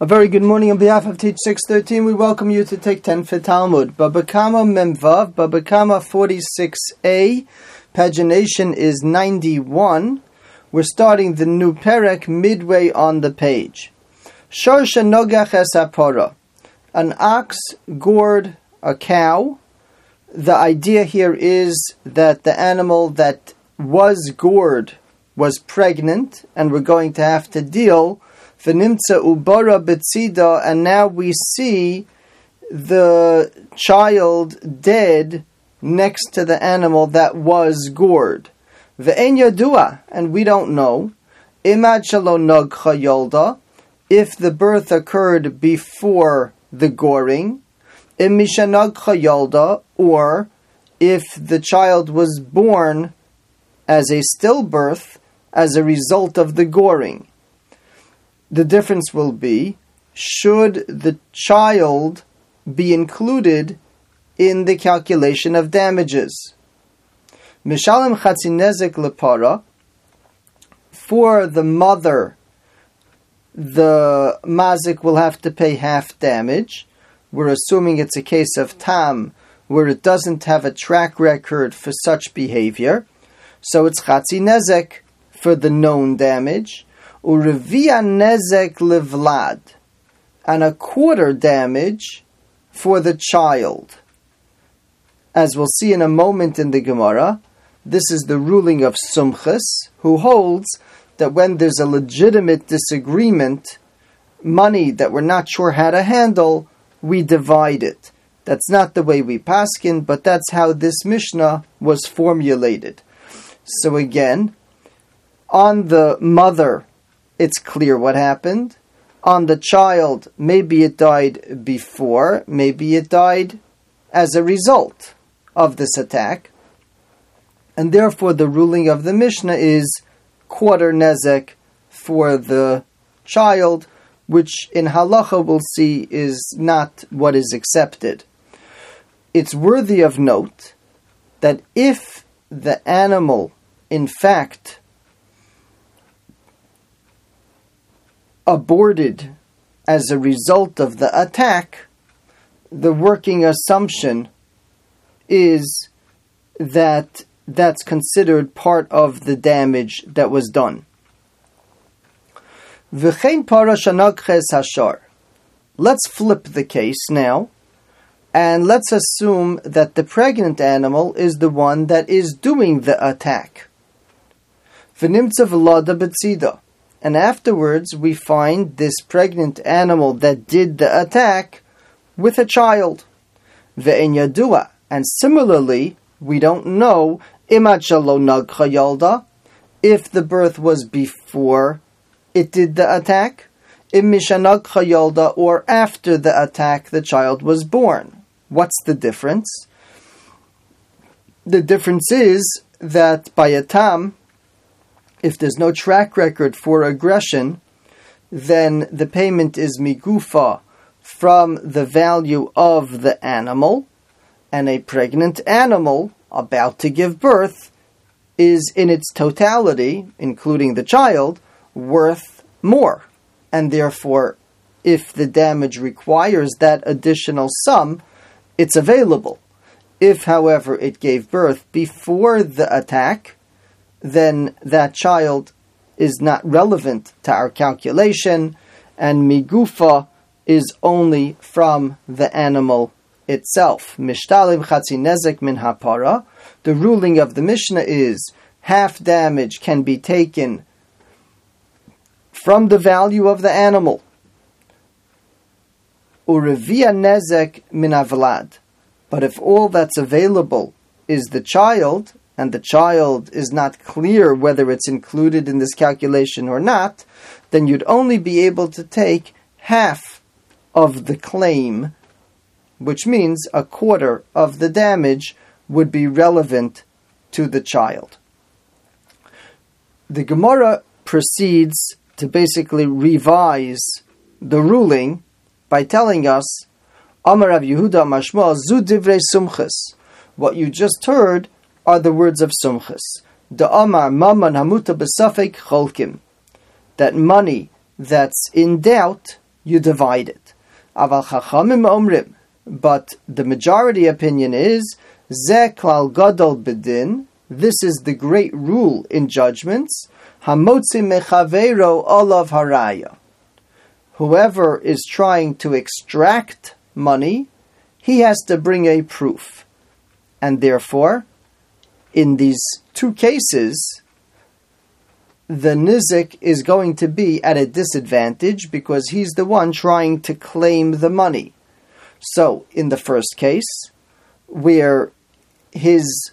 A very good morning on behalf of Teach 613. We welcome you to take 10 for Talmud. Babakama Memvav, Babakama 46a, pagination is 91. We're starting the new Perek midway on the page. Shorsha Nogach Esapora. An ox gored a cow. The idea here is that the animal that was gored was pregnant, and we're going to have to deal V'nimtza ubara betzida, and now we see the child dead next to the animal that was gored. Ve'en yadua, and we don't know. Chayolda, if the birth occurred before the goring. Imishanag chayolda, or if the child was born as a stillbirth as a result of the goring the difference will be should the child be included in the calculation of damages. Mishalim chatzinezek lepara, for the mother, the mazik will have to pay half damage. We're assuming it's a case of tam, where it doesn't have a track record for such behavior. So it's chatzinezek for the known damage urevia nezek livlad, and a quarter damage for the child. As we'll see in a moment in the Gemara, this is the ruling of Sumchus, who holds that when there's a legitimate disagreement, money that we're not sure how to handle, we divide it. That's not the way we paskin, but that's how this Mishnah was formulated. So again, on the mother it's clear what happened. On the child, maybe it died before, maybe it died as a result of this attack. And therefore, the ruling of the Mishnah is quarter nezek for the child, which in halacha we'll see is not what is accepted. It's worthy of note that if the animal, in fact, aborted as a result of the attack, the working assumption is that that's considered part of the damage that was done. Let's flip the case now, and let's assume that the pregnant animal is the one that is doing the attack and afterwards we find this pregnant animal that did the attack with a child. Ve'en yadua. And similarly, we don't know if the birth was before it did the attack, or after the attack the child was born. What's the difference? The difference is that by a tam, if there's no track record for aggression, then the payment is migufa from the value of the animal, and a pregnant animal about to give birth is in its totality, including the child, worth more. And therefore, if the damage requires that additional sum, it's available. If, however, it gave birth before the attack, then that child is not relevant to our calculation, and migufa is only from the animal itself. Mishtalim chatzi nezek min hapara. The ruling of the Mishnah is half damage can be taken from the value of the animal. Urevia nezek min avlad. But if all that's available is the child, and the child is not clear whether it's included in this calculation or not, then you'd only be able to take half of the claim, which means a quarter of the damage would be relevant to the child. The Gemara proceeds to basically revise the ruling by telling us, Amar Yehuda Mashma Zu Divrei Sumchus. What you just heard are the words of Sumchus. The Amar Maman Hamuta Besafek Cholkim. That money that's in doubt, you divide it. Aval chachamim omrim, but the majority opinion is ze klal gadol bedin. This is the great rule in judgments. Hamotzi mechavero olav haraya. Whoever is trying to extract money, he has to bring a proof. And therefore, in these two cases, the nizik is going to be at a disadvantage because he's the one trying to claim the money. So, in the first case, where his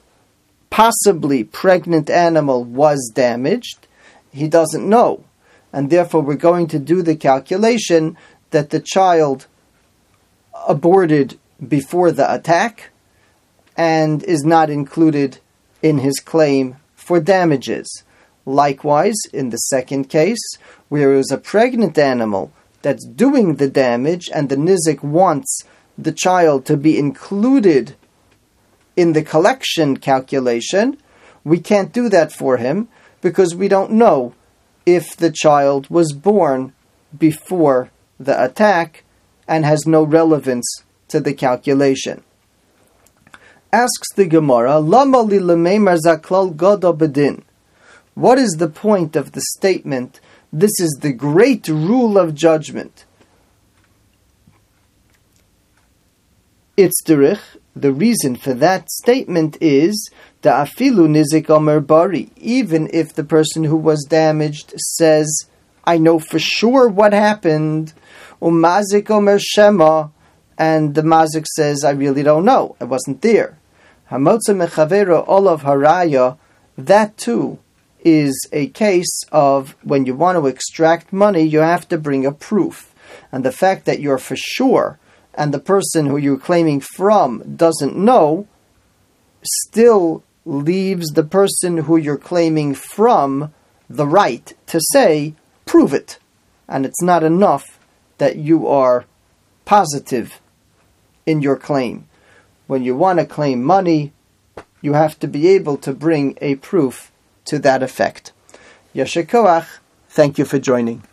possibly pregnant animal was damaged, he doesn't know. And therefore, we're going to do the calculation that the child aborted before the attack and is not included in his claim for damages. Likewise, in the second case, where it was a pregnant animal that's doing the damage and the Nizik wants the child to be included in the collection calculation, we can't do that for him because we don't know if the child was born before the attack and has no relevance to the calculation. Asks the Gemara, Lama li zaklal godo bedin. What is the point of the statement, this is the great rule of judgment? It's derich. The reason for that statement is the afilu nizik omer bari. Even if the person who was damaged says, "I know for sure what happened," umazik omer shema, and the mazik says, "I really don't know. I wasn't there." Hamotzi mechavero olav haraya. That too is a case of when you want to extract money, you have to bring a proof. And the fact that you're for sure and the person who you're claiming from doesn't know still leaves the person who you're claiming from the right to say, prove it. And it's not enough that you are positive in your claim. When you want to claim money, you have to be able to bring a proof to that effect. Yasher koach, thank you for joining.